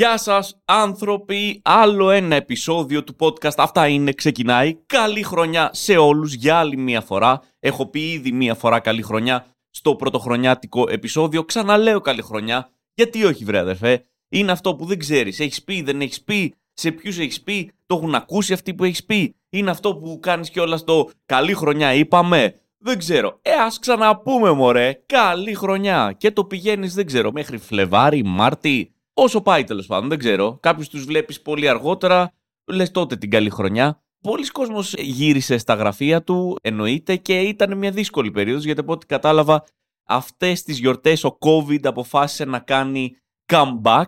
Γεια σας άνθρωποι, άλλο ένα επεισόδιο του podcast, αυτά είναι, ξεκινάει. Καλή χρονιά σε όλους για άλλη μία φορά. Έχω πει ήδη μία φορά καλή χρονιά στο πρωτοχρονιάτικο επεισόδιο. Ξαναλέω καλή χρονιά, γιατί όχι βρε αδερφέ. Είναι αυτό που δεν ξέρεις, έχεις πει, δεν έχεις πει, σε ποιους έχεις πει, το έχουν ακούσει αυτοί που έχεις πει. Είναι αυτό που κάνεις κιόλας το καλή χρονιά είπαμε. Δεν ξέρω. Ε, ας ξαναπούμε μωρέ. Καλή χρονιά. Και το πηγαίνεις, δεν ξέρω, μέχρι Φλεβάρι, Μάρτι, Όσο πάει τέλος πάντων, δεν ξέρω. Κάποιου τους βλέπεις πολύ αργότερα, λες τότε την καλή χρονιά. Πολλοί κόσμος γύρισε στα γραφεία του, εννοείται, και ήταν μια δύσκολη περίοδος, γιατί από ό,τι κατάλαβα αυτές τις γιορτές ο COVID αποφάσισε να κάνει comeback.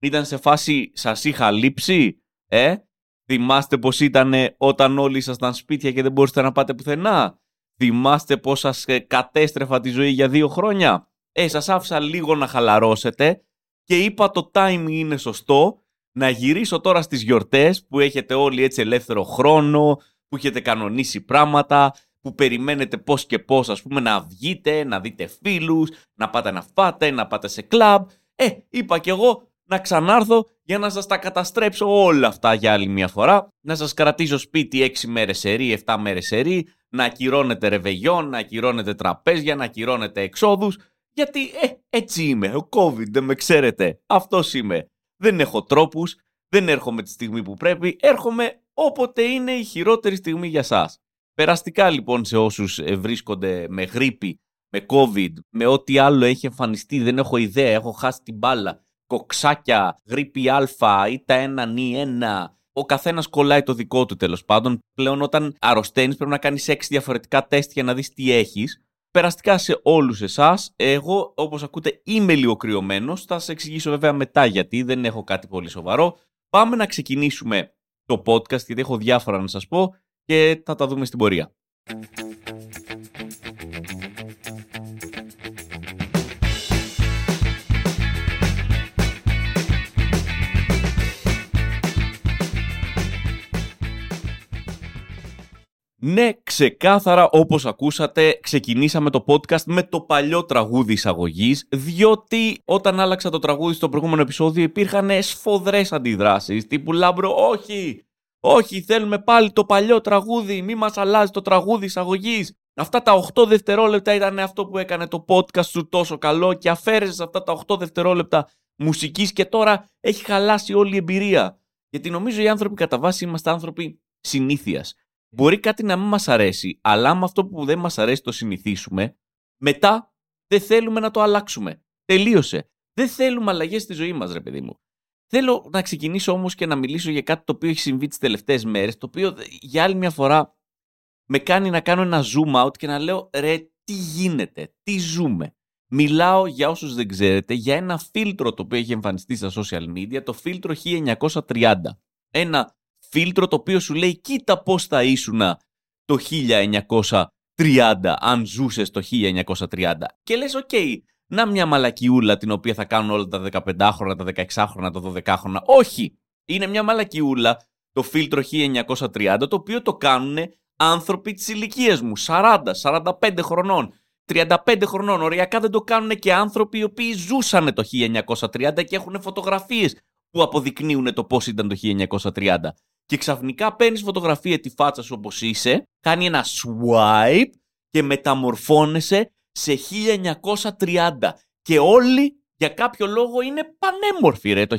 Ήταν σε φάση σας είχα λείψει, ε; Θυμάστε πως ήταν όταν όλοι ήσασταν σπίτια και δεν μπορούσατε να πάτε πουθενά; Θυμάστε πως σας κατέστρεφα τη ζωή για δύο χρόνια; Ε, σας άφησα λίγο να χαλαρώσετε και είπα το timing είναι σωστό. Να γυρίσω τώρα στις γιορτές που έχετε όλοι έτσι ελεύθερο χρόνο, που έχετε κανονίσει πράγματα, που περιμένετε πώς και πώς ας πούμε να βγείτε, να δείτε φίλους, να πάτε να φάτε, να πάτε σε κλαμπ. Ε, είπα κι εγώ να ξανάρθω για να σας τα καταστρέψω όλα αυτά για άλλη μια φορά, να σας κρατήσω σπίτι 6 μέρες σερή, 7 μέρες σερή, να ακυρώνετε ρεβεγιόν, να ακυρώνετε τραπέζια, να ακυρώνετε εξόδους γιατί ε, έτσι είμαι. Ο COVID δεν με ξέρετε. Αυτός είμαι. Δεν έχω τρόπους. Δεν έρχομαι τη στιγμή που πρέπει. Έρχομαι όποτε είναι η χειρότερη στιγμή για σας. Περαστικά λοιπόν σε όσους ε, βρίσκονται με γρήπη, με COVID, με ό,τι άλλο έχει εμφανιστεί, δεν έχω ιδέα, έχω χάσει την μπάλα, κοξάκια, γρήπη α, τα ένα νη ένα. Ο καθένας κολλάει το δικό του τέλος πάντων. Πλέον, όταν αρρωσταίνεις, πρέπει να κάνεις 6 διαφορετικά τεστ για να δεις τι έχεις περαστικά σε όλους εσάς. Εγώ, όπως ακούτε, είμαι λίγο κρυωμένος. Θα σας εξηγήσω βέβαια μετά γιατί, δεν έχω κάτι πολύ σοβαρό. Πάμε να ξεκινήσουμε το podcast, γιατί έχω διάφορα να σας πω και θα τα δούμε στην πορεία. Ναι, ξεκάθαρα όπως ακούσατε, ξεκινήσαμε το podcast με το παλιό τραγούδι εισαγωγής, διότι όταν άλλαξα το τραγούδι στο προηγούμενο επεισόδιο υπήρχαν σφοδρές αντιδράσεις, τύπου λάμπρο, όχι, όχι, θέλουμε πάλι το παλιό τραγούδι, μη μας αλλάζει το τραγούδι εισαγωγής. Αυτά τα 8 δευτερόλεπτα ήταν αυτό που έκανε το podcast σου τόσο καλό και αφαίρεσες αυτά τα 8 δευτερόλεπτα μουσικής και τώρα έχει χαλάσει όλη η εμπειρία. Γιατί νομίζω οι άνθρωποι κατά βάση είμαστε άνθρωποι συνήθειας. Μπορεί κάτι να μην μας αρέσει, αλλά άμα αυτό που δεν μας αρέσει το συνηθίσουμε, μετά δεν θέλουμε να το αλλάξουμε. Τελείωσε. Δεν θέλουμε αλλαγές στη ζωή μας, ρε παιδί μου. Θέλω να ξεκινήσω όμως και να μιλήσω για κάτι το οποίο έχει συμβεί τις τελευταίες μέρες, το οποίο για άλλη μια φορά με κάνει να κάνω ένα zoom out και να λέω ρε, τι γίνεται, τι ζούμε; Μιλάω για όσους δεν ξέρετε για ένα φίλτρο το οποίο έχει εμφανιστεί στα social media, το φίλτρο 1930. Ένα φίλτρο το οποίο σου λέει κοίτα πώς θα ήσουν το 1930 αν ζούσες το 1930 και λες οκ, να μια μαλακιούλα την οποία θα κάνουν όλα τα 15χρονα, τα 16χρονα, τα 12χρονα. Όχι, είναι μια μαλακιούλα το φίλτρο 1930 το οποίο το κάνουν άνθρωποι της ηλικίας μου, 40, 45 χρονών. 35 χρονών. Οριακά δεν το κάνουν και άνθρωποι οι οποίοι ζούσαν το 1930 και έχουν φωτογραφίες που αποδεικνύουν το πώς ήταν το 1930 και ξαφνικά παίρνεις φωτογραφία τη φάτσα σου όπως είσαι, κάνει ένα swipe και μεταμορφώνεσαι σε 1930. Και όλοι για κάποιο λόγο είναι πανέμορφοι ρε το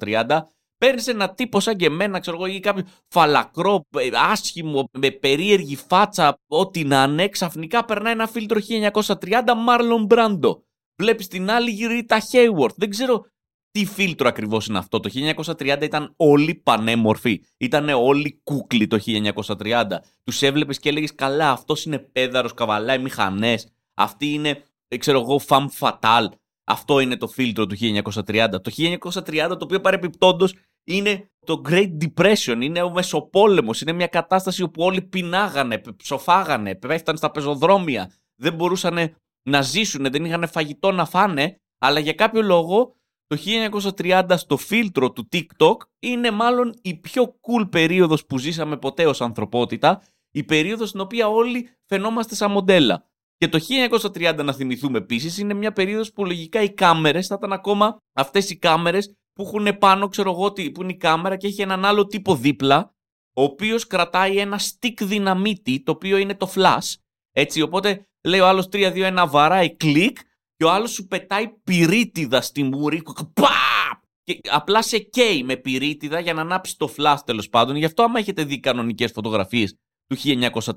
1930. Παίρνεις ένα τύπο σαν και εμένα, ξέρω εγώ, ή κάποιο φαλακρό, ε, άσχημο, με περίεργη φάτσα, ό,τι να είναι, ξαφνικά περνάει ένα φίλτρο 1930 Marlon Brando. Βλέπεις την άλλη γυρίτα Hayward. Δεν ξέρω τι φίλτρο ακριβώς είναι αυτό; Το 1930 ήταν όλοι πανέμορφοι. Ήταν όλοι κούκλοι το 1930. Τους έβλεπες και έλεγες Καλά, αυτός είναι πέδαρος, καβαλάει μηχανές. Αυτή είναι, ξέρω εγώ, φαμ φατάλ. Αυτό είναι το φίλτρο του 1930. Το 1930 το οποίο παρεπιπτόντως είναι το Great Depression, είναι ο Μεσοπόλεμος, είναι μια κατάσταση όπου όλοι πεινάγανε, ψοφάγανε, πέφτανε στα πεζοδρόμια, δεν μπορούσαν να ζήσουν, δεν είχαν φαγητό να φάνε, αλλά για κάποιο λόγο το 1930 στο φίλτρο του TikTok είναι μάλλον η πιο cool περίοδος που ζήσαμε ποτέ ως ανθρωπότητα, η περίοδος στην οποία όλοι φαινόμαστε σαν μοντέλα. Και το 1930 να θυμηθούμε επίσης είναι μια περίοδος που λογικά οι κάμερες θα ήταν ακόμα αυτές οι κάμερες που έχουν πάνω, ξέρω εγώ, που είναι η κάμερα και έχει έναν άλλο τύπο δίπλα, ο οποίος κρατάει ένα stick δυναμίτη, το οποίο είναι το flash. Έτσι, οπότε λέει ο άλλος 3-2-1, βαράει κλικ και ο άλλος σου πετάει πυρίτιδα στη μούρη. Παπ! Και απλά σε καίει με πυρίτιδα για να ανάψει το flash τέλος πάντων. Γι' αυτό, άμα έχετε δει κανονικές φωτογραφίες του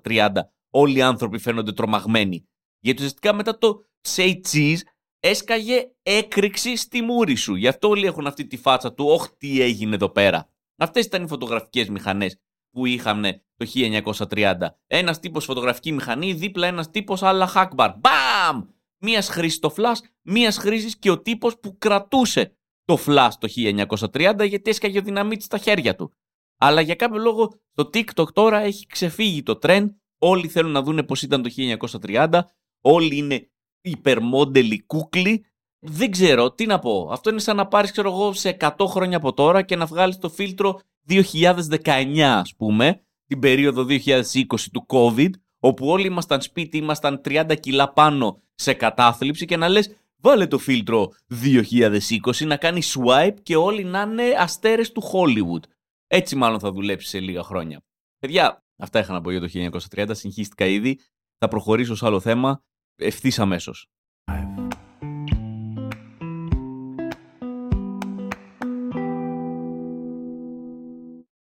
1930, όλοι οι άνθρωποι φαίνονται τρομαγμένοι. Γιατί ουσιαστικά μετά το say cheese έσκαγε έκρηξη στη μούρη σου. Γι' αυτό όλοι έχουν αυτή τη φάτσα του, όχ τι έγινε εδώ πέρα. Αυτές ήταν οι φωτογραφικές μηχανές που είχαν το 1930. Ένας τύπος φωτογραφική μηχανή, δίπλα ένας τύπος άλλα hackbar. Μπαμ! Μίας χρήσης το flash, μίας χρήσης και ο τύπος που κρατούσε το flash το 1930 γιατί έσκαγε ο δυναμίτης στα χέρια του. Αλλά για κάποιο λόγο το TikTok τώρα έχει ξεφύγει το trend. Όλοι θέλουν να δουν πώ ήταν το 1930. Όλοι είναι υπερμόντελοι κούκλοι. Δεν ξέρω τι να πω. Αυτό είναι σαν να πάρεις, ξέρω εγώ, σε 100 χρόνια από τώρα και να βγάλεις το φίλτρο 2019, ας πούμε, την περίοδο 2020 του COVID, όπου όλοι ήμασταν σπίτι, ήμασταν 30 κιλά πάνω σε κατάθλιψη και να λες βάλε το φίλτρο 2020 να κάνει swipe και όλοι να είναι αστέρες του Hollywood. Έτσι μάλλον θα δουλέψει σε λίγα χρόνια. Παιδιά, αυτά είχα να πω για το 1930, συγχύστηκα ήδη. Θα προχωρήσω σε άλλο θέμα ευθύς αμέσως.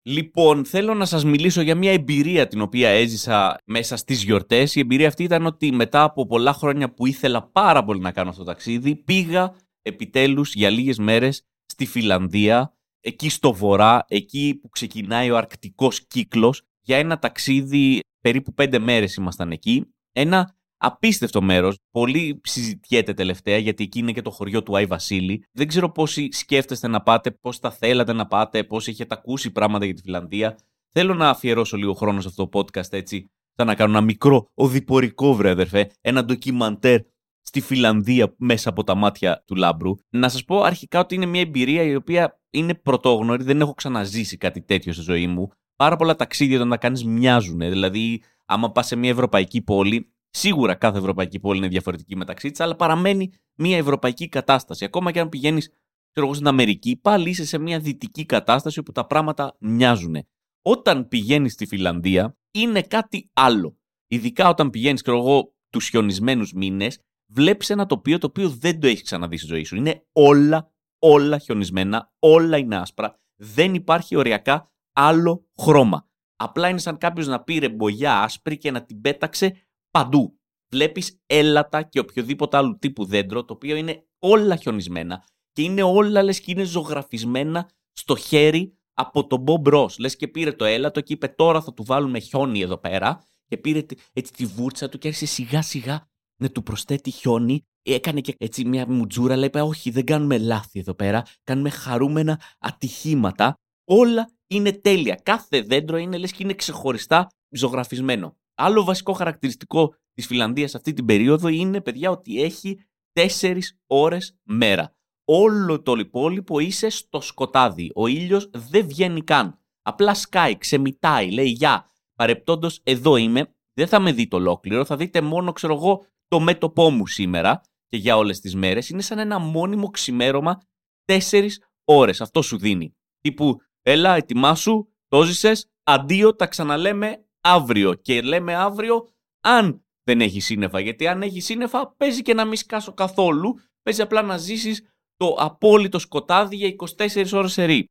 Λοιπόν, θέλω να σας μιλήσω για μια εμπειρία την οποία έζησα μέσα στις γιορτές. Η εμπειρία αυτή ήταν ότι μετά από πολλά χρόνια που ήθελα πάρα πολύ να κάνω αυτό το ταξίδι, πήγα επιτέλους για λίγες μέρες στη Φιλανδία, εκεί στο βορρά, εκεί που ξεκινάει ο αρκτικός κύκλος, για ένα ταξίδι, περίπου πέντε μέρες ήμασταν εκεί, ένα Απίστευτο μέρος. Πολύ συζητιέται τελευταία γιατί εκεί είναι και το χωριό του Άι Βασίλη. Δεν ξέρω πόσοι σκέφτεστε να πάτε, πώς θα θέλατε να πάτε, πώς έχετε ακούσει πράγματα για τη Φιλανδία. Θέλω να αφιερώσω λίγο χρόνο σε αυτό το podcast έτσι. Θα να κάνω ένα μικρό οδηπορικό, βρε αδερφέ. Ένα ντοκιμαντέρ στη Φιλανδία μέσα από τα μάτια του Λάμπρου. Να σας πω αρχικά ότι είναι μια εμπειρία η οποία είναι πρωτόγνωρη. Δεν έχω ξαναζήσει κάτι τέτοιο στη ζωή μου. Πάρα πολλά ταξίδια όταν τα κάνεις μοιάζουν. Δηλαδή, άμα πας σε μια ευρωπαϊκή πόλη, Σίγουρα κάθε ευρωπαϊκή πόλη είναι διαφορετική μεταξύ της, αλλά παραμένει μια ευρωπαϊκή κατάσταση. Ακόμα και αν πηγαίνεις στην Αμερική, πάλι είσαι σε μια δυτική κατάσταση όπου τα πράγματα μοιάζουν. Όταν πηγαίνεις στη Φιλανδία, είναι κάτι άλλο. Ειδικά όταν πηγαίνεις, ξέρω εγώ, τους χιονισμένους μήνες, βλέπεις ένα τοπίο το οποίο δεν το έχεις ξαναδεί στη ζωή σου. Είναι όλα, όλα χιονισμένα, όλα είναι άσπρα. Δεν υπάρχει οριακά άλλο χρώμα. Απλά είναι σαν κάποιος να πήρε μπογιά άσπρη και να την πέταξε παντού. Βλέπεις έλατα και οποιοδήποτε άλλου τύπου δέντρο, το οποίο είναι όλα χιονισμένα και είναι όλα λες και είναι ζωγραφισμένα στο χέρι από τον Bob Ross. Λες και πήρε το έλατο και είπε τώρα θα του βάλουμε χιόνι εδώ πέρα και πήρε έτσι τη βούρτσα του και άρχισε σιγά σιγά να του προσθέτει χιόνι. Έκανε και έτσι μια μουτζούρα, λέει όχι δεν κάνουμε λάθη εδώ πέρα, κάνουμε χαρούμενα ατυχήματα. Όλα είναι τέλεια. Κάθε δέντρο είναι λες και είναι ξεχωριστά ζωγραφισμένο. Άλλο βασικό χαρακτηριστικό της Φιλανδίας αυτή την περίοδο είναι, παιδιά, ότι έχει 4 ώρες μέρα. Όλο το υπόλοιπο είσαι στο σκοτάδι. Ο ήλιος δεν βγαίνει καν. Απλά σκάει, ξεμητάει, λέει Γεια. Παρεπτόντως, εδώ είμαι. Δεν θα με δείτε ολόκληρο. Θα δείτε μόνο, ξέρω εγώ, το μέτωπό μου σήμερα και για όλες τις μέρες. Είναι σαν ένα μόνιμο ξημέρωμα 4 ώρες. Αυτό σου δίνει. Τύπου, έλα, ετοιμάσου, το ζησε, αντίο, τα ξαναλέμε αύριο. Και λέμε αύριο αν δεν έχει σύννεφα. Γιατί αν έχει σύννεφα, παίζει και να μην σκάσω καθόλου. Παίζει απλά να ζήσεις το απόλυτο σκοτάδι για 24 ώρες ερή.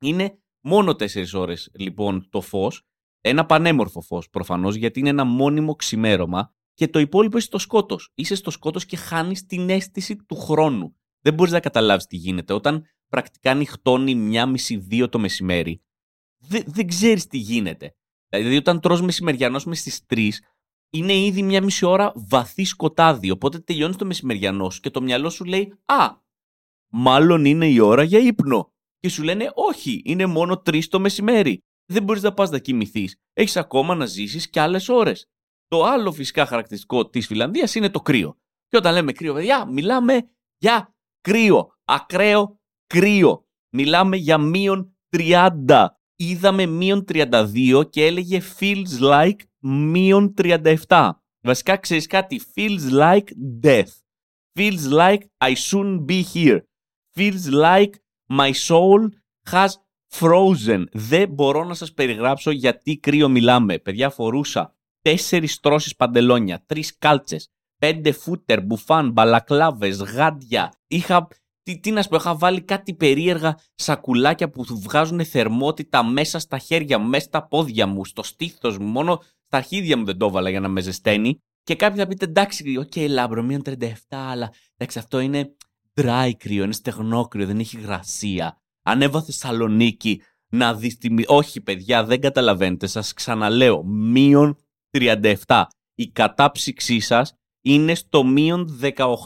Είναι μόνο 4 ώρες λοιπόν το φως. Ένα πανέμορφο φως προφανώς, γιατί είναι ένα μόνιμο ξημέρωμα. Και το υπόλοιπο είσαι στο σκότος. Είσαι στο σκότος και χάνεις την αίσθηση του χρόνου. Δεν μπορείς να καταλάβεις τι γίνεται. Όταν πρακτικά νυχτώνει μία μισή δύο το μεσημέρι, δεν, δεν ξέρεις τι γίνεται. Δηλαδή, όταν τρως μεσημεριανός μες στις 3, είναι ήδη μια μισή ώρα βαθύ σκοτάδι. Οπότε τελειώνει το μεσημεριανός σου και το μυαλό σου λέει Α, μάλλον είναι η ώρα για ύπνο. Και σου λένε Όχι, είναι μόνο 3 το μεσημέρι. Δεν μπορείς να πας να κοιμηθείς. Έχεις ακόμα να ζήσεις και άλλες ώρες. Το άλλο φυσικά χαρακτηριστικό της Φιλανδίας είναι το κρύο. Και όταν λέμε κρύο, παιδιά, μιλάμε για κρύο. Ακραίο κρύο. Μιλάμε για μείον 30 είδαμε μείον 32 και έλεγε feels like μείον 37. Βασικά ξέρεις κάτι, feels like death. Feels like I shouldn't be here. Feels like My soul has frozen. Δεν μπορώ να σας περιγράψω γιατί κρύο μιλάμε. Παιδιά, φορούσα τέσσερις στρώσεις παντελόνια, τρεις κάλτσες, πέντε φούτερ, μπουφάν, μπαλακλάβες, γάντια. Είχα τι, τι να σου πω, είχα βάλει κάτι περίεργα σακουλάκια που βγάζουν θερμότητα μέσα στα χέρια μου, μέσα στα πόδια μου, στο στήθος μου. Μόνο στα αρχίδια μου δεν το έβαλα για να με ζεσταίνει. Και κάποιοι θα πείτε εντάξει, OK, okay, Λάμπρο, μείον 37, αλλά εντάξει, αυτό είναι dry κρύο, είναι στεγνό κρύο, δεν έχει υγρασία. Ανέβα Θεσσαλονίκη να δεις τη. Όχι, παιδιά, δεν καταλαβαίνετε. Σας ξαναλέω, μείον 37. Η κατάψυξή σας είναι στο μείον 18.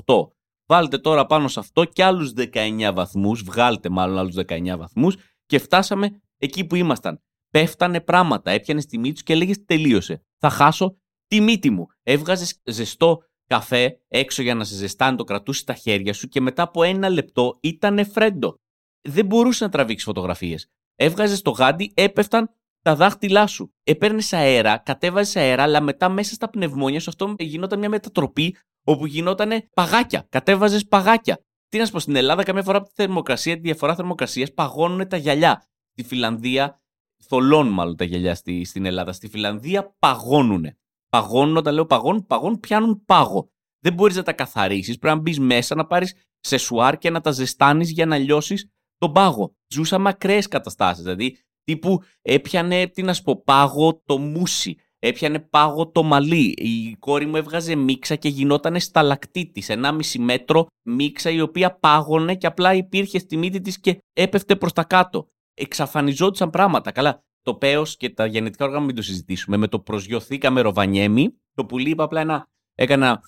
Βάλτε τώρα πάνω σε αυτό και άλλους 19 βαθμούς, βγάλτε μάλλον άλλους 19 βαθμούς και φτάσαμε εκεί που ήμασταν. Πέφτανε πράγματα, έπιανες τη μύτη και έλεγες τελείωσε. Θα χάσω τη μύτη μου. Έβγαζες ζεστό καφέ έξω για να σε ζεστάνει, το κρατούσες στα χέρια σου και μετά από ένα λεπτό ήταν φρέντο. Δεν μπορούσες να τραβήξεις φωτογραφίες. Έβγαζες το γάντι, έπεφταν τα δάχτυλά σου. Έπαιρνε αέρα, κατέβαζε αέρα, αλλά μετά μέσα στα πνευμόνια σου αυτό γινόταν μια μετατροπή όπου γινόταν παγάκια. Κατέβαζες παγάκια. Τι να σου πω, στην Ελλάδα, καμιά φορά από τη θερμοκρασία, τη διαφορά θερμοκρασίας παγώνουν τα γυαλιά. Στη Φιλανδία, θολώνουν μάλλον τα γυαλιά στη, στην Ελλάδα. Στη Φιλανδία παγώνουν. Παγώνουν, όταν λέω παγώνουν, παγώνουν, πιάνουν πάγο. Δεν μπορείς να τα καθαρίσεις. Πρέπει να μπεις μέσα, να πάρεις σε σουάρ και να τα ζεστάνεις για να λιώσεις τον πάγο. Ζούσαμε ακραίες καταστάσεις. Δηλαδή, τύπου έπιανε, τι να σου πω, πάγο το μουσι έπιανε πάγο το μαλλί. Η κόρη μου έβγαζε μίξα και γινόταν σταλακτήτη. Ένα μισή μέτρο μίξα η οποία πάγωνε και απλά υπήρχε στη μύτη της και έπεφτε προς τα κάτω. Εξαφανιζόντουσαν πράγματα. Καλά, το παίο και τα γενετικά όργανα μην το συζητήσουμε. Με το προσγειωθήκαμε ροβανιέμι, το πουλί είπε απλά ένα. Έκανα.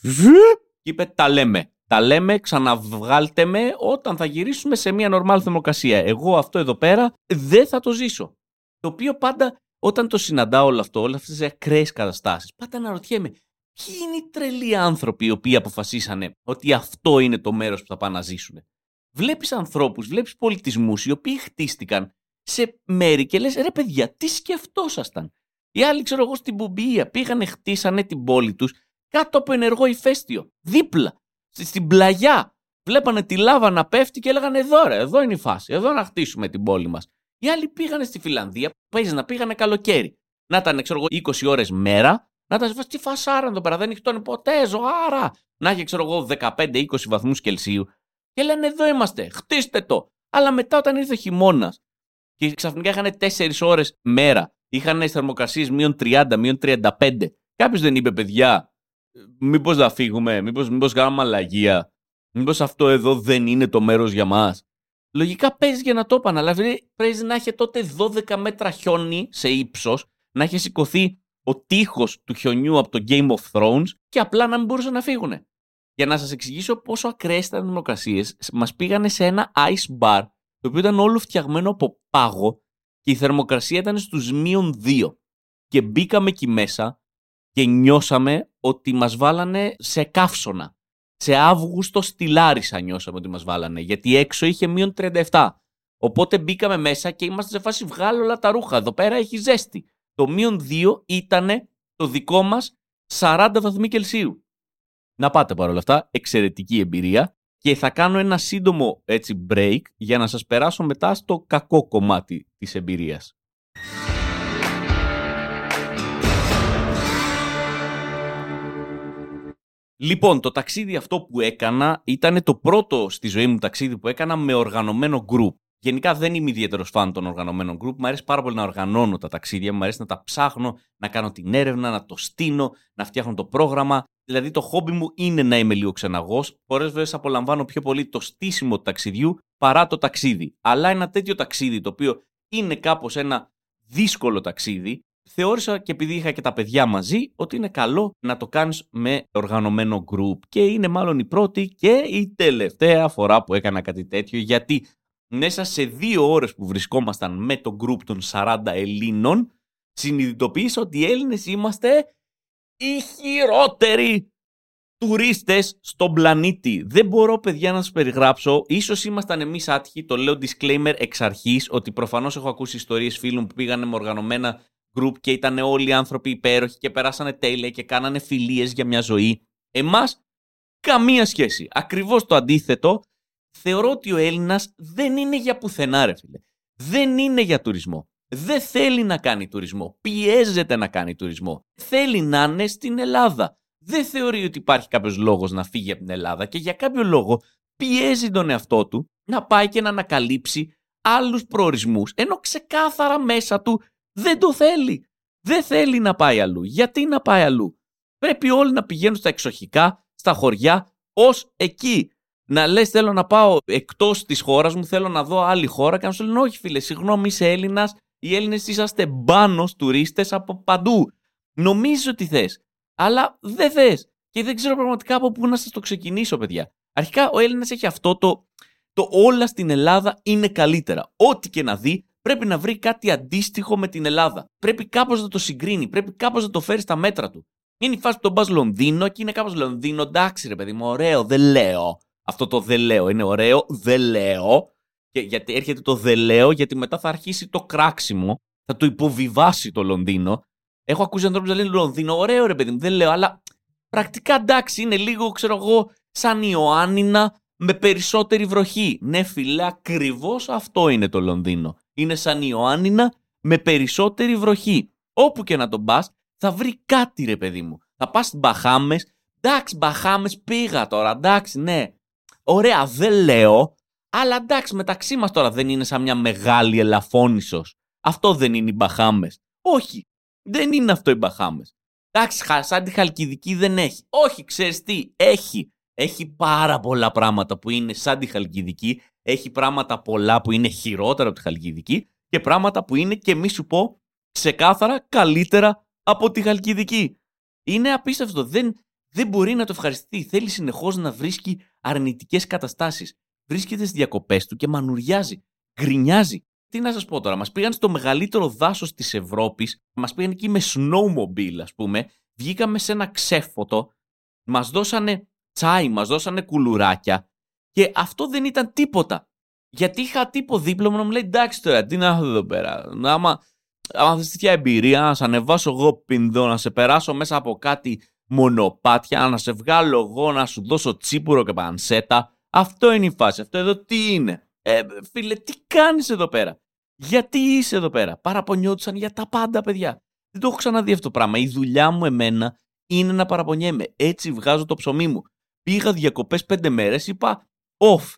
και είπε τα λέμε. Τα λέμε, ξαναβγάλτε με όταν θα γυρίσουμε σε μια νορμάλ θερμοκρασία. Εγώ αυτό εδώ πέρα δεν θα το ζήσω. Το οποίο πάντα όταν το συναντάω όλο αυτό, όλες αυτές τις ακραίες καταστάσεις, πάντα αναρωτιέμαι, ποιοι είναι οι τρελοί άνθρωποι οι οποίοι αποφασίσανε ότι αυτό είναι το μέρος που θα πάνε να ζήσουν. Βλέπεις ανθρώπους, βλέπεις πολιτισμούς οι οποίοι χτίστηκαν σε μέρη και λες, ρε παιδιά, τι σκεφτόσασταν; Οι άλλοι, ξέρω εγώ, στην Μπουμπία πήγανε, χτίσανε την πόλη τους κάτω από ενεργό ηφαίστειο. Δίπλα, στην πλαγιά. Βλέπανε τη λάβα να πέφτει και έλεγαν εδώ ρε, εδώ είναι η φάση, εδώ να χτίσουμε την πόλη μας. Οι άλλοι πήγανε στη Φιλανδία, παίζει να πήγανε καλοκαίρι. Να ήταν, ξέρω εγώ, 20 ώρες μέρα, να ήταν τι φασάρα εδώ πέρα, δεν νυχτώνει ποτέ, ζωάρα. Να έχει, ξέρω εγώ, 15-20 βαθμούς Κελσίου. Και λένε εδώ είμαστε, χτίστε το. Αλλά μετά όταν ήρθε ο χειμώνας και ξαφνικά είχαν 4 ώρες μέρα, είχαν θερμοκρασίες μείον 30, μείον 35. Κάποιος δεν είπε, παιδιά, μήπως να φύγουμε, μήπως μήπως κάνουμε αλλαγία. Μήπως αυτό εδώ δεν είναι το μέρος για μας. Λογικά παίζεις για να το είπαν, αλλά πρέπει να έχει τότε 12 μέτρα χιόνι σε ύψος, να έχει σηκωθεί ο τείχος του χιονιού από το Game of Thrones και απλά να μην μπορούσαν να φύγουν. Για να σας εξηγήσω πόσο ακραίες ήταν οι δημοκρασίες, μας πήγανε σε ένα ice bar, το οποίο ήταν όλο φτιαγμένο από πάγο και η θερμοκρασία ήταν στους μείον 2. Και μπήκαμε εκεί μέσα και νιώσαμε ότι μας βάλανε σε καύσωνα σε Αύγουστο στη Λάρισα νιώσαμε ότι μας βάλανε, γιατί έξω είχε μείον 37. Οπότε μπήκαμε μέσα και είμαστε σε φάση βγάλω όλα τα ρούχα. Εδώ πέρα έχει ζέστη. Το μείον 2 ήταν το δικό μας 40 βαθμοί Κελσίου. Να πάτε παρόλα αυτά, εξαιρετική εμπειρία και θα κάνω ένα σύντομο έτσι break για να σας περάσω μετά στο κακό κομμάτι της εμπειρίας. Λοιπόν, το ταξίδι αυτό που έκανα ήταν το πρώτο στη ζωή μου ταξίδι που έκανα με οργανωμένο group. Γενικά δεν είμαι ιδιαίτερος φαν των οργανωμένων group. Μου αρέσει πάρα πολύ να οργανώνω τα ταξίδια, μου αρέσει να τα ψάχνω, να κάνω την έρευνα, να το στείνω, να φτιάχνω το πρόγραμμα. Δηλαδή το χόμπι μου είναι να είμαι λίγο ξεναγός. Πολλές φορές απολαμβάνω πιο πολύ το στήσιμο του ταξιδιού παρά το ταξίδι. Αλλά ένα τέτοιο ταξίδι το οποίο είναι κάπως ένα δύσκολο ταξίδι, θεώρησα και επειδή είχα και τα παιδιά μαζί ότι είναι καλό να το κάνεις με οργανωμένο group και είναι μάλλον η πρώτη και η τελευταία φορά που έκανα κάτι τέτοιο γιατί μέσα σε δύο ώρες που βρισκόμασταν με το group των 40 Ελλήνων συνειδητοποίησα ότι οι Έλληνες είμαστε οι χειρότεροι τουρίστες στον πλανήτη. Δεν μπορώ, παιδιά, να σας περιγράψω. Ίσως ήμασταν εμείς άτυχοι. Το λέω disclaimer εξ αρχής ότι προφανώς έχω ακούσει ιστορίες φίλων που πήγανε με οργανωμένα group και ήταν όλοι οι άνθρωποι υπέροχοι και περάσανε τέλεια και κάνανε φιλίες για μια ζωή. Εμάς καμία σχέση. Ακριβώς το αντίθετο θεωρώ ότι ο Έλληνας δεν είναι για πουθενά, ρε φίλε. Δεν είναι για τουρισμό. Δεν θέλει να κάνει τουρισμό. Πιέζεται να κάνει τουρισμό. Θέλει να είναι στην Ελλάδα. Δεν θεωρεί ότι υπάρχει κάποιος λόγος να φύγει από την Ελλάδα και για κάποιο λόγο πιέζει τον εαυτό του να πάει και να ανακαλύψει άλλους προορισμούς, ενώ ξεκάθαρα μέσα του δεν το θέλει. Δεν θέλει να πάει αλλού. Γιατί να πάει αλλού; Πρέπει όλοι να πηγαίνουν στα εξοχικά, στα χωριά, ως εκεί. Να λες θέλω να πάω εκτός της χώρας μου, θέλω να δω άλλη χώρα και να σου λένε όχι φίλε, συγγνώμη είσαι Έλληνας, οι Έλληνες είσαστε μπάνος τουρίστες από παντού. Νομίζεις ότι θες, αλλά δεν θες. Και δεν ξέρω πραγματικά από πού να σας το ξεκινήσω παιδιά. Αρχικά ο Έλληνας έχει αυτό το, το όλα στην Ελλάδα είναι καλύτερα. Ό,τι και να δει πρέπει να βρει κάτι αντίστοιχο με την Ελλάδα. Πρέπει κάπως να το συγκρίνει, πρέπει κάπως να το φέρει στα μέτρα του. Είναι η φάση που τον πας Λονδίνο και είναι κάπως Λονδίνο, εντάξει ρε παιδί μου, ωραίο, δεν λέω. Αυτό το δεν λέω είναι ωραίο, δεν λέω. Και γιατί έρχεται το δεν λέω, γιατί μετά θα αρχίσει το κράξιμο, θα το υποβιβάσει το Λονδίνο. Έχω ακούσει ανθρώπους να λένε Λονδίνο, ωραίο ρε παιδί μου, δεν λέω, αλλά πρακτικά εντάξει, είναι λίγο, ξέρω εγώ, σαν Ιωάννινα με περισσότερη βροχή. Ναι, φίλε, ακριβώς αυτό είναι το Λονδίνο. Είναι σαν Ιωάννινα με περισσότερη βροχή. Όπου και να τον πας, θα βρει κάτι, ρε παιδί μου. Θα πας στι Μπαχάμες. Εντάξει, Μπαχάμες πήγα τώρα, εντάξει, ναι. Ωραία, δεν λέω. Αλλά εντάξει, μεταξύ μας τώρα δεν είναι σαν μια μεγάλη ελαφώνησος. Αυτό δεν είναι οι Μπαχάμες. Όχι, δεν είναι αυτό οι Μπαχάμες. Εντάξει, σαν τη Χαλκιδική δεν έχει. Όχι, ξέρεις τι, έχει. Έχει πάρα πολλά πράγματα που είναι σαν τη Χαλκιδική. Έχει πράγματα πολλά που είναι χειρότερα από τη Χαλκιδική και πράγματα που είναι και μη σου πω ξεκάθαρα καλύτερα από τη Χαλκιδική. Είναι απίστευτο. Δεν, δεν μπορεί να το ευχαριστεί. Θέλει συνεχώς να βρίσκει αρνητικές καταστάσεις. Βρίσκεται στις διακοπές του και μανουριάζει. Γκρινιάζει. Τι να σας πω τώρα, μας πήγαν στο μεγαλύτερο δάσος της Ευρώπης, μας πήγαν εκεί με snowmobile, ας πούμε. Βγήκαμε σε ένα ξέφωτο, μας δώσανε τσάι, μας δώσανε κουλουράκια και αυτό δεν ήταν τίποτα. Γιατί είχα τύπο δίπλα μου να μου λέει εντάξει τώρα, τι να έχω εδώ πέρα. Άμα, άμα θες τέτοια εμπειρία, να σε ανεβάσω εγώ πινδό, να σε περάσω μέσα από κάτι μονοπάτια, να σε βγάλω εγώ, να σου δώσω τσίπουρο και πανσέτα. Αυτό είναι η φάση. Αυτό εδώ τι είναι. Ε, φίλε, τι κάνεις εδώ πέρα; Γιατί είσαι εδώ πέρα; Παραπονιόντουσαν για τα πάντα, παιδιά. Δεν το έχω ξαναδεί αυτό το πράγμα. Η δουλειά μου εμένα είναι να παραπονιέμαι. Έτσι βγάζω το ψωμί μου. Πήγα διακοπές πέντε μέρες, είπα off.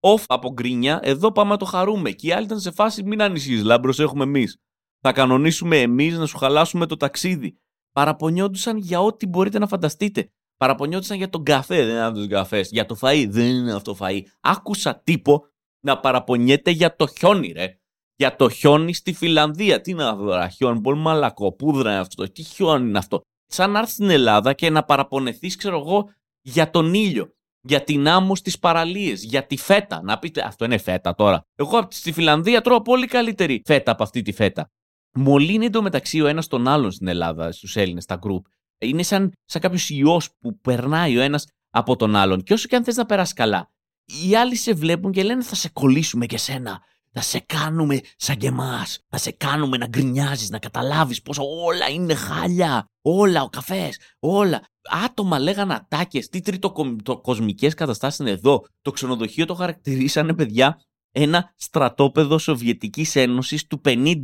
Off από γκρίνια, εδώ πάμε να το χαρούμε. Και οι άλλοι ήταν σε φάση μην ανησυχείς, λάμπρος έχουμε εμείς. Θα κανονίσουμε εμείς να σου χαλάσουμε το ταξίδι. Παραπονιόντουσαν για ό,τι μπορείτε να φανταστείτε. Παραπονιόντουσαν για τον καφέ, δεν είναι αυτός καφές. Για το φαΐ, δεν είναι αυτό φαΐ. Άκουσα τύπο να παραπονιέται για το χιόνι, ρε. Για το χιόνι στη Φιλανδία. Τι είναι αυτό, ρε, χιόνι, πολύ μαλακό. Πούδρα είναι αυτό. Τι χιόνι είναι αυτό; Σαν να έρθεις στην Ελλάδα και να παραπονεθείς, ξέρω εγώ, για τον ήλιο. Για την άμμος στι παραλίες, για τη φέτα. Να πείτε, αυτό είναι φέτα τώρα. Εγώ στη Φιλανδία τρώω πολύ καλύτερη φέτα από αυτή τη φέτα μολύνει εντωμεταξύ ο ένας τον άλλον στην Ελλάδα, στους Έλληνες, στα group. Είναι σαν, σαν κάποιος ιός που περνάει ο ένας από τον άλλον. Και όσο και αν θες να περάσεις καλά, οι άλλοι σε βλέπουν και λένε θα σε κολλήσουμε και σένα. Θα σε κάνουμε σαν και εμάς. Θα σε κάνουμε να γκρινιάζεις, να καταλάβεις πόσο όλα είναι χάλια. Όλα, ο καφές, όλα. Άτομα λέγανε ατάκες. Τι τριτοκοσμικές καταστάσεις είναι εδώ. Το ξενοδοχείο το χαρακτηρίσανε, παιδιά, ένα στρατόπεδο Σοβιετικής Ένωσης του 50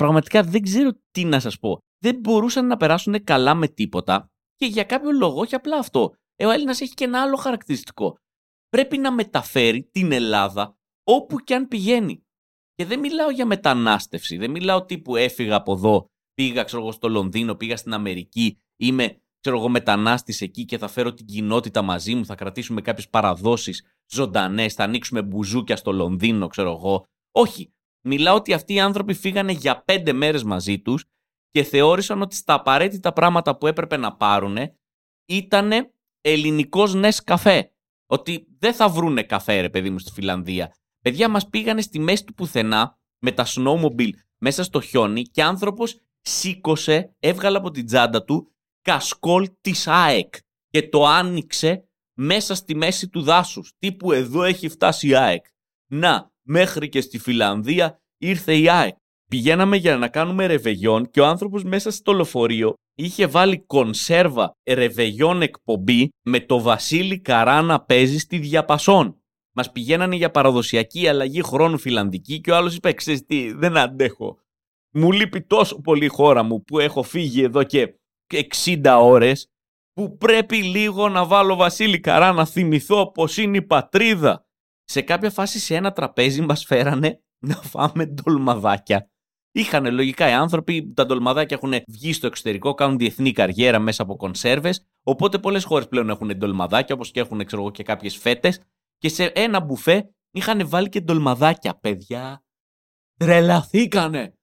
πραγματικά δεν ξέρω τι να σας πω. Δεν μπορούσαν να περάσουν καλά με τίποτα και για κάποιο λόγο, όχι απλά αυτό. Ε, ο Έλληνας έχει και ένα άλλο χαρακτηριστικό. Πρέπει να μεταφέρει την Ελλάδα όπου και αν πηγαίνει. Και δεν μιλάω για μετανάστευση. Δεν μιλάω τύπου έφυγα από εδώ, πήγα ξέρω εγώ, στο Λονδίνο, πήγα στην Αμερική, είμαι ξέρω εγώ, μετανάστης εκεί και θα φέρω την κοινότητα μαζί μου, θα κρατήσουμε κάποιες παραδόσεις ζωντανές, θα ανοίξουμε μπουζούκια στο Λονδίνο, ξέρω εγώ. Όχι. Μιλάω ότι αυτοί οι άνθρωποι φύγανε για πέντε μέρες μαζί τους και θεώρησαν ότι στα απαραίτητα πράγματα που έπρεπε να πάρουν ήταν ελληνικός νες καφέ. Ότι δεν θα βρούνε καφέ ρε παιδί μου στη Φιλανδία. Παιδιά μας πήγανε στη μέση του πουθενά με τα snowmobile μέσα στο χιόνι και άνθρωπος σήκωσε, έβγαλε από την τσάντα του κασκόλ της ΑΕΚ και το άνοιξε μέσα στη μέση του δάσους. Τύπου εδώ έχει φτάσει η ΑΕΚ. Να, μέχρι και στη Φιλανδία ήρθε η ΑΕΚ. Πηγαίναμε για να κάνουμε ρεβεγιόν και ο άνθρωπος μέσα στο λεωφορείο είχε βάλει κονσέρβα ρεβεγιόν εκπομπή με το Βασίλη Καρά να παίζει στη διαπασόν. Μας πηγαίνανε για παραδοσιακή αλλαγή χρόνου φιλανδική και ο άλλος είπε: Ξέρεις τι, δεν αντέχω. Μου λείπει τόσο πολύ η χώρα μου που έχω φύγει εδώ και 60 ώρες που πρέπει λίγο να βάλω Βασίλη Καρά να θυμηθώ πως είναι η πατρίδα. Σε κάποια φάση σε ένα τραπέζι μας φέρανε να φάμε ντολμαδάκια. Είχαν λογικά οι άνθρωποι, τα ντολμαδάκια έχουν βγει στο εξωτερικό, κάνουν διεθνή καριέρα μέσα από κονσέρβες, οπότε πολλές χώρες πλέον έχουν ντολμαδάκια, όπως και έχουν ξέρω, και κάποιες φέτες, και σε ένα μπουφέ είχαν βάλει και ντολμαδάκια, παιδιά. Τρελαθήκανε!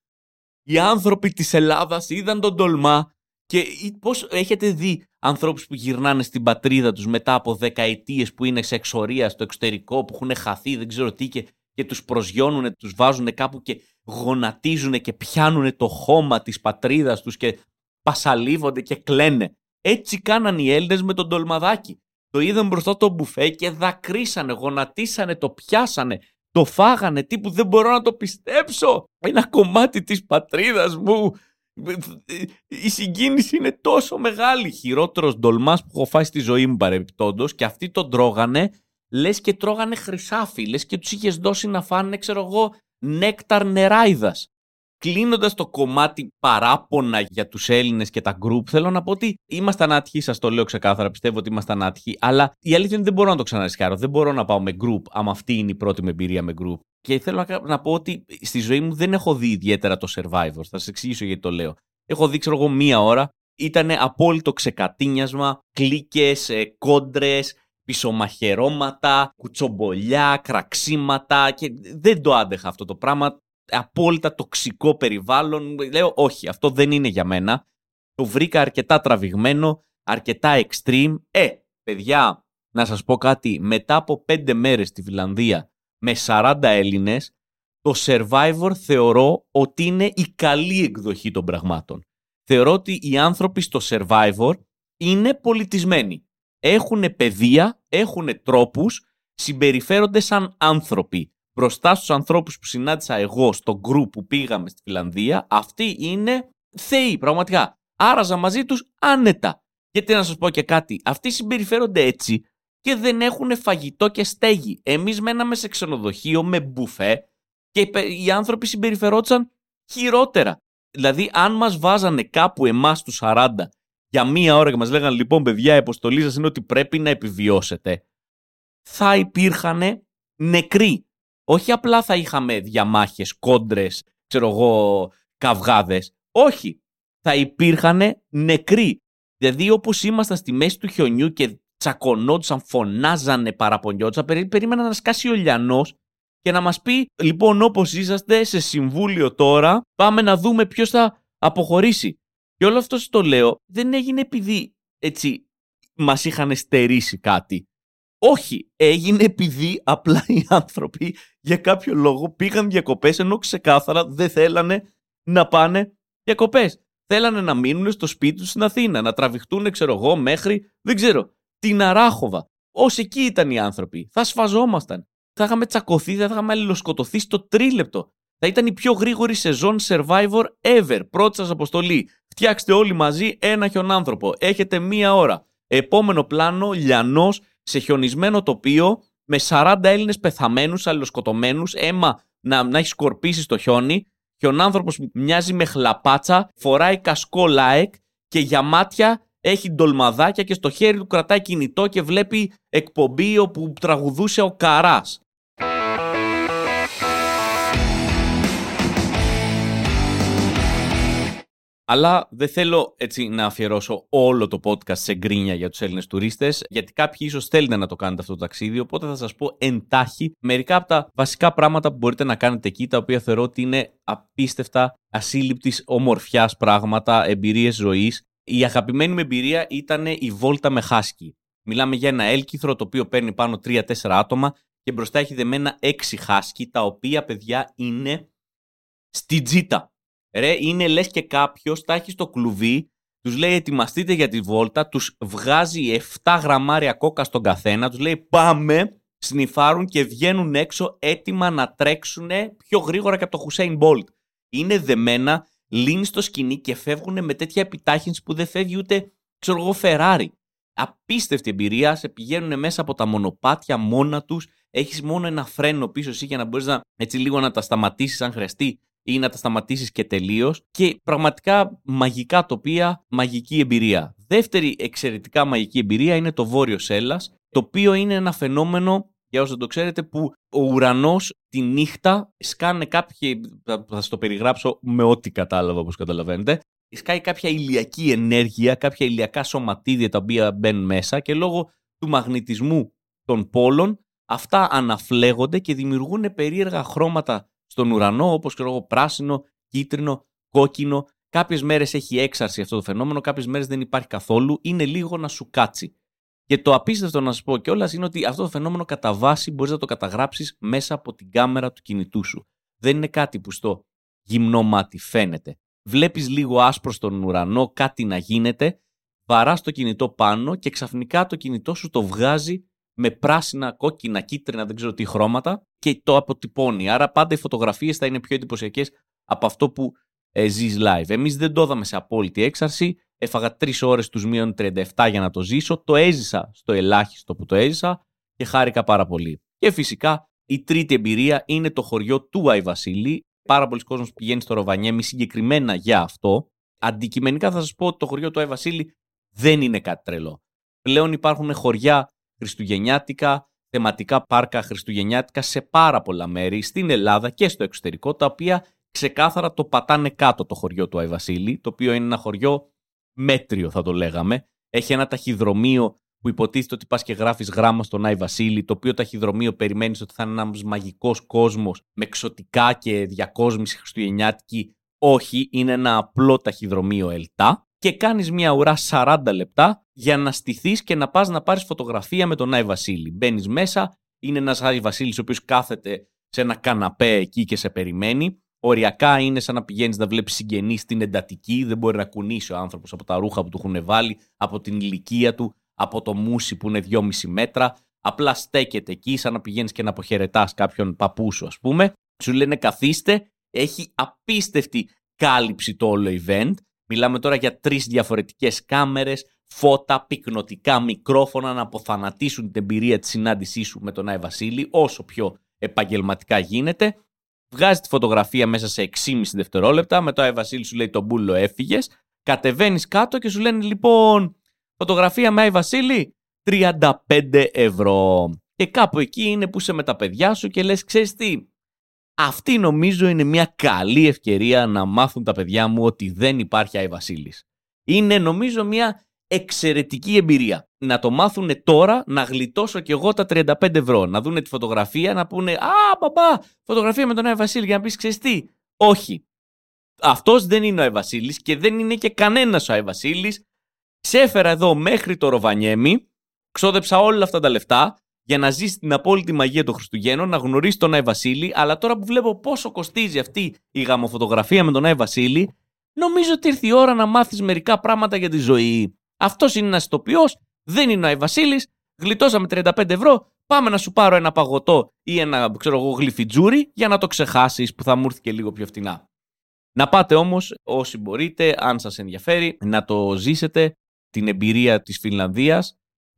Οι άνθρωποι της Ελλάδας είδαν τον ντολμά και πώς έχετε δει ανθρώπους που γυρνάνε στην πατρίδα τους μετά από δεκαετίες που είναι σε εξορία στο εξωτερικό, που έχουν χαθεί, δεν ξέρω τι και, και τους προσγειώνουν, τους βάζουν κάπου και γονατίζουν και πιάνουν το χώμα της πατρίδας τους και πασαλίβονται και κλαίνε. Έτσι κάναν οι Έλληνες με τον Τολμαδάκι. Το είδαν μπροστά το μπουφέ και δακρύσανε, γονατίσανε, το πιάσανε, το φάγανε, τύπου δεν μπορώ να το πιστέψω. Ένα κομμάτι της πατρίδας μου η συγκίνηση είναι τόσο μεγάλη. Χειρότερος ντολμάς που έχω φάει στη ζωή μου παρεμπιπτόντως και αυτοί τον τρώγανε, λες και τρώγανε χρυσάφι, λες και τους είχες δώσει να φάνε, ξέρω εγώ, νέκταρ νεράιδας. Κλείνοντας το κομμάτι παράπονα για τους Έλληνες και τα γκρουπ, θέλω να πω ότι ήμασταν άτυχοι, σας το λέω ξεκάθαρα, πιστεύω ότι ήμασταν άτυχοι, αλλά η αλήθεια είναι ότι δεν μπορώ να το ξαναρισκάρω. Δεν μπορώ να πάω με γκρουπ, άμα αυτή είναι η πρώτη μου εμπειρία με γκρουπ. Και θέλω να πω ότι στη ζωή μου δεν έχω δει ιδιαίτερα το Survivor. Θα σας εξηγήσω γιατί το λέω. Έχω δει, ξέρω εγώ, μία ώρα. Ήταν απόλυτο ξεκατίνιασμα, κλίκες, κόντρες, πισωμαχαιρώματα, κουτσομπολιά, κραξίματα και δεν το άντεχα αυτό το πράγμα. Απόλυτα τοξικό περιβάλλον. Λέω όχι, αυτό δεν είναι για μένα. Το βρήκα αρκετά τραβηγμένο, αρκετά extreme. Ε, παιδιά, να σας πω κάτι, μετά από πέντε μέρες στη Φιλανδία με 40 Έλληνες, το Survivor θεωρώ ότι είναι η καλή εκδοχή των πραγμάτων. Θεωρώ ότι οι άνθρωποι στο Survivor είναι πολιτισμένοι. Έχουν παιδεία, έχουν τρόπους, συμπεριφέρονται σαν άνθρωποι. Μπροστά στους ανθρώπους που συνάντησα εγώ στο group που πήγαμε στη Φιλανδία, αυτοί είναι θεοί πραγματικά. Άραζα μαζί τους άνετα. Γιατί να σας πω και κάτι, αυτοί συμπεριφέρονται έτσι και δεν έχουν φαγητό και στέγη. Εμείς μέναμε σε ξενοδοχείο με μπουφέ και οι άνθρωποι συμπεριφερόντουσαν χειρότερα. Δηλαδή, αν μας βάζανε κάπου εμάς τους 40 για μία ώρα και μας λέγανε λοιπόν παιδιά η αποστολή σας είναι ότι πρέπει να επιβιώσετε, θα υπήρχαν νεκροί. Όχι απλά θα είχαμε διαμάχες, κόντρες, ξέρω εγώ, καυγάδες. Όχι. Θα υπήρχαν νεκροί. Δηλαδή όπως ήμασταν στη μέση του χιονιού και τσακωνόντουσαν, φωνάζανε, παραπονιόντουσαν, περίμεναν να σκάσει ο λιανός και να μας πει λοιπόν όπως είσαστε σε συμβούλιο τώρα πάμε να δούμε ποιος θα αποχωρήσει. Και όλο αυτό το λέω δεν έγινε επειδή έτσι μας είχαν στερήσει κάτι. Όχι, έγινε επειδή απλά οι άνθρωποι για κάποιο λόγο πήγαν διακοπές ενώ ξεκάθαρα δεν θέλανε να πάνε διακοπές. Θέλανε να μείνουν στο σπίτι τους στην Αθήνα, να τραβηχτούν, ξέρω εγώ, μέχρι, δεν ξέρω, την Αράχοβα. Όσοι εκεί ήταν οι άνθρωποι. Θα σφαζόμασταν θα είχαμε τσακωθεί, θα είχαμε αλληλοσκοτωθεί στο τρίλεπτο. Θα ήταν η πιο γρήγορη σεζόν Survivor ever. Πρώτης σα αποστολή. Φτιάξτε όλοι μαζί ένα χιονάνθρωπο. Έχετε μία ώρα. Επόμενο πλάνο, λιανός, σε χιονισμένο τοπίο, με 40 Έλληνες πεθαμένους, αλληλοσκοτωμένους, αίμα να, να έχει σκορπίσει στο χιόνι. Χιονάνθρωπο που μοιάζει με χλαπάτσα, φοράει κασκό λάεκ και για μάτια έχει ντολμαδάκια και στο χέρι του κρατάει κινητό και βλέπει εκπομπή όπου τραγουδούσε ο Καράς. Αλλά δεν θέλω έτσι να αφιερώσω όλο το podcast σε γκρίνια για τους Έλληνες τουρίστες, γιατί κάποιοι ίσως θέλετε να το κάνετε αυτό το ταξίδι, οπότε θα σας πω εντάχει μερικά από τα βασικά πράγματα που μπορείτε να κάνετε εκεί, τα οποία θεωρώ ότι είναι απίστευτα ασύλληπτης ομορφιάς πράγματα, εμπειρίες ζωής. Η αγαπημένη μου εμπειρία ήταν η βόλτα με χάσκι. Μιλάμε για ένα έλκυθρο το οποίο παίρνει πάνω 3-4 άτομα και μπροστά έχει δεμένα 6 χάσκι, τα οποία παιδιά είναι στη τζίτα. Ρε, είναι λες και κάποιος τα έχει στο κλουβί, τους λέει ετοιμαστείτε για τη βόλτα, τους βγάζει 7 γραμμάρια κόκα στον καθένα, τους λέει πάμε, σνιφάρουν και βγαίνουν έξω έτοιμα να τρέξουν πιο γρήγορα και από το Χουσέιν Μπόλτ. Είναι δεμένα, λύνει στο σκηνή και φεύγουν με τέτοια επιτάχυνση που δεν φεύγει ούτε, ξέρω εγώ, Φεράρι. Απίστευτη εμπειρία, σε πηγαίνουν μέσα από τα μονοπάτια μόνα τους, έχεις μόνο ένα φρένο πίσω εσύ για να μπορείς να έτσι λίγο να τα σταματήσεις αν χρειαστεί ή να τα σταματήσεις και τελείως. Και πραγματικά μαγικά τοπία, μαγική εμπειρία. Δεύτερη εξαιρετικά μαγική εμπειρία είναι το Βόρειο Σέλλα, το οποίο είναι ένα φαινόμενο για όσο δεν το ξέρετε, που ο ουρανός τη νύχτα σκάνε κάποιοι. Θα σας το περιγράψω με ό,τι κατάλαβα, όπως καταλαβαίνετε. Σκάει κάποια ηλιακή ενέργεια, κάποια ηλιακά σωματίδια τα οποία μπαίνουν μέσα και λόγω του μαγνητισμού των πόλων αυτά αναφλέγονται και δημιουργούν περίεργα χρώματα στον ουρανό, όπως και εγώ πράσινο, κίτρινο, κόκκινο. Κάποιες μέρες έχει έξαρση αυτό το φαινόμενο, κάποιες μέρες δεν υπάρχει καθόλου, είναι λίγο να σου κάτσει. Και το απίστευτο να σα πω κιόλας είναι ότι αυτό το φαινόμενο κατά βάση μπορείς να το καταγράψεις μέσα από την κάμερα του κινητού σου. Δεν είναι κάτι που στο γυμνό μάτι φαίνεται. Βλέπεις λίγο άσπρο στον ουρανό, κάτι να γίνεται, βαράς το κινητό πάνω και ξαφνικά το κινητό σου το βγάζει με πράσινα, κόκκινα, κίτρινα, δεν ξέρω τι χρώματα και το αποτυπώνει. Άρα πάντα οι φωτογραφίες θα είναι πιο εντυπωσιακές από αυτό που ε, ζεις live. Εμείς δεν το είδαμε σε απόλυτη έξαρση. Έφαγα τρεις ώρες τους μείον 37 για να το ζήσω. Το έζησα στο ελάχιστο που το έζησα και χάρηκα πάρα πολύ. Και φυσικά η τρίτη εμπειρία είναι το χωριό του Άι Βασίλη. Πάρα πολλοί κόσμος πηγαίνει στο Ροβανιέμι συγκεκριμένα για αυτό. Αντικειμενικά θα σας πω ότι το χωριό του Άι Βασίλη δεν είναι κάτι τρελό. Πλέον υπάρχουν χωριά χριστουγεννιάτικα, θεματικά πάρκα χριστουγεννιάτικα σε πάρα πολλά μέρη στην Ελλάδα και στο εξωτερικό, τα οποία ξεκάθαρα το πατάνε κάτω το χωριό του Άι Βασίλη, το οποίο είναι ένα χωριό μέτριο θα το λέγαμε. Έχει ένα ταχυδρομείο που υποτίθεται ότι πας και γράφεις γράμμα στον Άι Βασίλη, το οποίο ταχυδρομείο περιμένεις ότι θα είναι ένας μαγικός κόσμος με εξωτικά και διακόσμηση χριστουγεννιάτικη. Όχι, είναι ένα απλό ταχυδρομείο ΕΛΤΑ και κάνεις μια ουρά 40 λεπτά για να στηθείς και να πας να πάρεις φωτογραφία με τον Άι Βασίλη. Μπαίνεις μέσα, είναι ένας Άι Βασίλης ο οποίος κάθεται σε ένα καναπέ εκεί και σε περιμένει. Οριακά είναι σαν να πηγαίνεις να βλέπεις συγγενείς στην εντατική. Δεν μπορεί να κουνήσει ο άνθρωπος από τα ρούχα που του έχουν βάλει, από την ηλικία του, από το μουσι που είναι 2,5 μέτρα. Απλά στέκεται εκεί, σαν να πηγαίνεις και να αποχαιρετάς κάποιον παππού σου, ας πούμε. Σου λένε καθίστε. Έχει απίστευτη κάλυψη το όλο event. Μιλάμε τώρα για τρεις διαφορετικές κάμερες, φώτα, πυκνοτικά μικρόφωνα να αποθανατήσουν την εμπειρία της συνάντησής σου με τον Άι Βασίλη όσο πιο επαγγελματικά γίνεται βγάζει τη φωτογραφία μέσα σε 6,5 δευτερόλεπτα. Μετά ο Βασίλη σου λέει τον μπούλο έφυγες. Κατεβαίνεις κάτω και σου λένε λοιπόν φωτογραφία με Άι Βασίλη 35 ευρώ. Και κάπου εκεί είναι που είσαι με τα παιδιά σου και λες ξέρεις τι, αυτή νομίζω είναι μια καλή ευκαιρία να μάθουν τα παιδιά μου ότι δεν υπάρχει Άι Βασίλης. Είναι νομίζω μια εξαιρετική εμπειρία. Να το μάθουν τώρα, να γλιτώσω κι εγώ τα 35 ευρώ. Να δούνε τη φωτογραφία, να πούνε Α, παπά, φωτογραφία με τον Άι Βασίλη για να πεις ξέρεις τι. Όχι. Αυτός δεν είναι ο Άι Βασίλης και δεν είναι και κανένας ο Άι Βασίλης. Ξέφερα εδώ μέχρι το Ροβανιέμι, ξόδεψα όλα αυτά τα λεφτά για να ζήσει την απόλυτη μαγεία των Χριστουγέννων, να γνωρίσεις τον Άι Βασίλη, αλλά τώρα που βλέπω πόσο κοστίζει αυτή η γαμοφωτογραφία με τον Άι Βασίλη, νομίζω ότι ήρθε η ώρα να μάθεις μερικά πράγματα για τη ζωή. Αυτός είναι ένας ηθοποιός, δεν είναι ο Άι Βασίλης. Γλιτώσαμε 35 ευρώ. Πάμε να σου πάρω ένα παγωτό ή ένα ξέρω εγώ, γλυφιτζούρι για να το ξεχάσεις που θα μου έρθει και λίγο πιο φτηνά. Να πάτε όμως όσοι μπορείτε, αν σας ενδιαφέρει, να το ζήσετε την εμπειρία της Φινλανδία.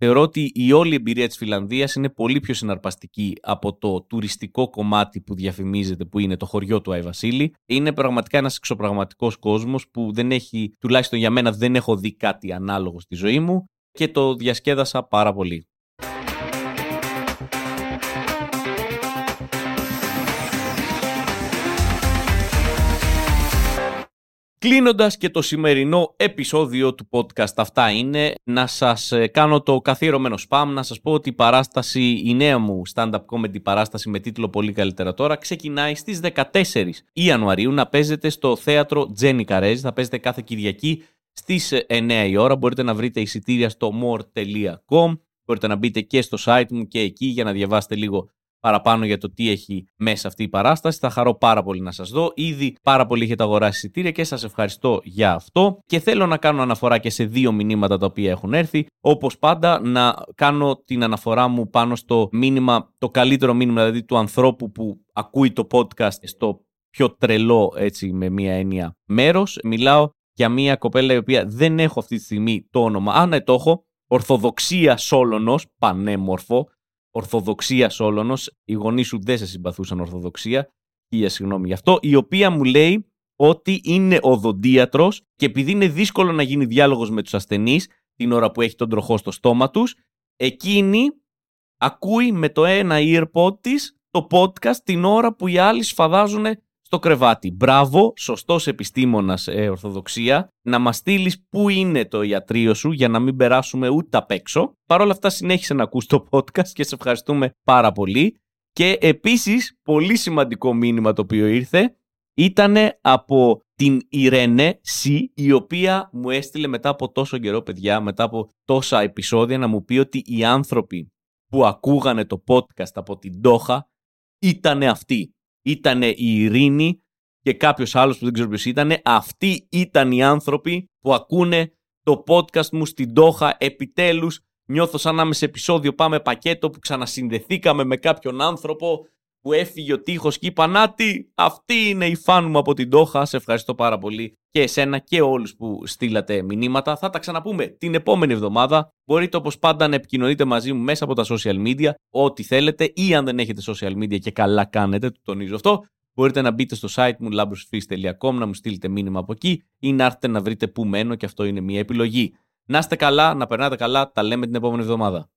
Θεωρώ ότι η όλη εμπειρία της Φιλανδίας είναι πολύ πιο συναρπαστική από το τουριστικό κομμάτι που διαφημίζεται που είναι το χωριό του Άι Βασίλη. Είναι πραγματικά ένας εξωπραγματικός κόσμος που δεν έχει, τουλάχιστον για μένα δεν έχω δει κάτι ανάλογο στη ζωή μου και το διασκέδασα πάρα πολύ. Κλείνοντας και το σημερινό επεισόδιο του podcast, αυτά είναι να σας ε, κάνω το καθιερωμένο spam, να σας πω ότι η παράσταση, η νέα μου stand-up comedy παράσταση με τίτλο Πολύ καλύτερα τώρα, ξεκινάει στις 14 Ιανουαρίου να παίζεται στο θέατρο Τζένι Καρέζ. Θα παίζετε κάθε Κυριακή στις 9 η ώρα. Μπορείτε να βρείτε εισιτήρια στο more.com. Μπορείτε να μπείτε και στο site μου και εκεί για να διαβάσετε λίγο παραπάνω για το τι έχει μέσα αυτή η παράσταση. Θα χαρώ πάρα πολύ να σας δω. Ήδη πάρα πολύ έχετε αγοράσει εισιτήρια και σας ευχαριστώ για αυτό. Και θέλω να κάνω αναφορά και σε δύο μηνύματα τα οποία έχουν έρθει. Όπως πάντα να κάνω την αναφορά μου πάνω στο μήνυμα, το καλύτερο μήνυμα δηλαδή του ανθρώπου που ακούει το podcast στο πιο τρελό έτσι με μία έννοια μέρος. Μιλάω για μία κοπέλα η οποία δεν έχω αυτή τη στιγμή το όνομα. Α, ναι, το έχω. Ορθοδοξία Σόλωνος, πανέμορφο, Ορθοδοξίας Όλωνο. Οι γονείς σου δεν σε συμπαθούσαν Ορθοδοξία. Χίλια συγγνώμη γι' αυτό. Η οποία μου λέει ότι είναι οδοντίατρο και επειδή είναι δύσκολο να γίνει διάλογος με τους ασθενείς την ώρα που έχει τον τροχό στο στόμα τους, εκείνη ακούει με το ένα earpod της το podcast την ώρα που οι άλλοι σφαδάζουν στο κρεβάτι. Μπράβο, σωστός επιστήμονας ε, Ορθοδοξία, να μας στείλεις πού είναι το ιατρείο σου για να μην περάσουμε ούτε απ' έξω. Παρ' όλα αυτά, συνέχισε να ακούς το podcast και σε ευχαριστούμε πάρα πολύ. Και επίσης, πολύ σημαντικό μήνυμα το οποίο ήρθε ήταν από την Ιρένε Σι, η οποία μου έστειλε μετά από τόσο καιρό, παιδιά, μετά από τόσα επεισόδια, να μου πει ότι οι άνθρωποι που ακούγανε το podcast από την Τόχα ήταν αυτοί. Ήτανε η Ειρήνη και κάποιος άλλος που δεν ξέρω ποιος ήταν. Αυτοί ήταν οι άνθρωποι που ακούνε το podcast μου στην Τόχα επιτέλους. Νιώθω σαν να είμαι σε επεισόδιο πάμε πακέτο που ξανασυνδεθήκαμε με κάποιον άνθρωπο που έφυγε ο τείχος και είπα να αυτή είναι η φαν μου από την Τόχα. Σε ευχαριστώ πάρα πολύ και εσένα και όλους που στείλατε μηνύματα. Θα τα ξαναπούμε την επόμενη εβδομάδα. Μπορείτε όπως πάντα να επικοινωνείτε μαζί μου μέσα από τα social media, ό,τι θέλετε ή αν δεν έχετε social media και καλά κάνετε, το τονίζω αυτό. Μπορείτε να μπείτε στο site μου labrosfees.com να μου στείλετε μήνυμα από εκεί ή να έρθετε να βρείτε που μένω και αυτό είναι μια επιλογή. Να είστε καλά, να περνάτε καλά, τα λέμε την επόμενη εβδομάδα.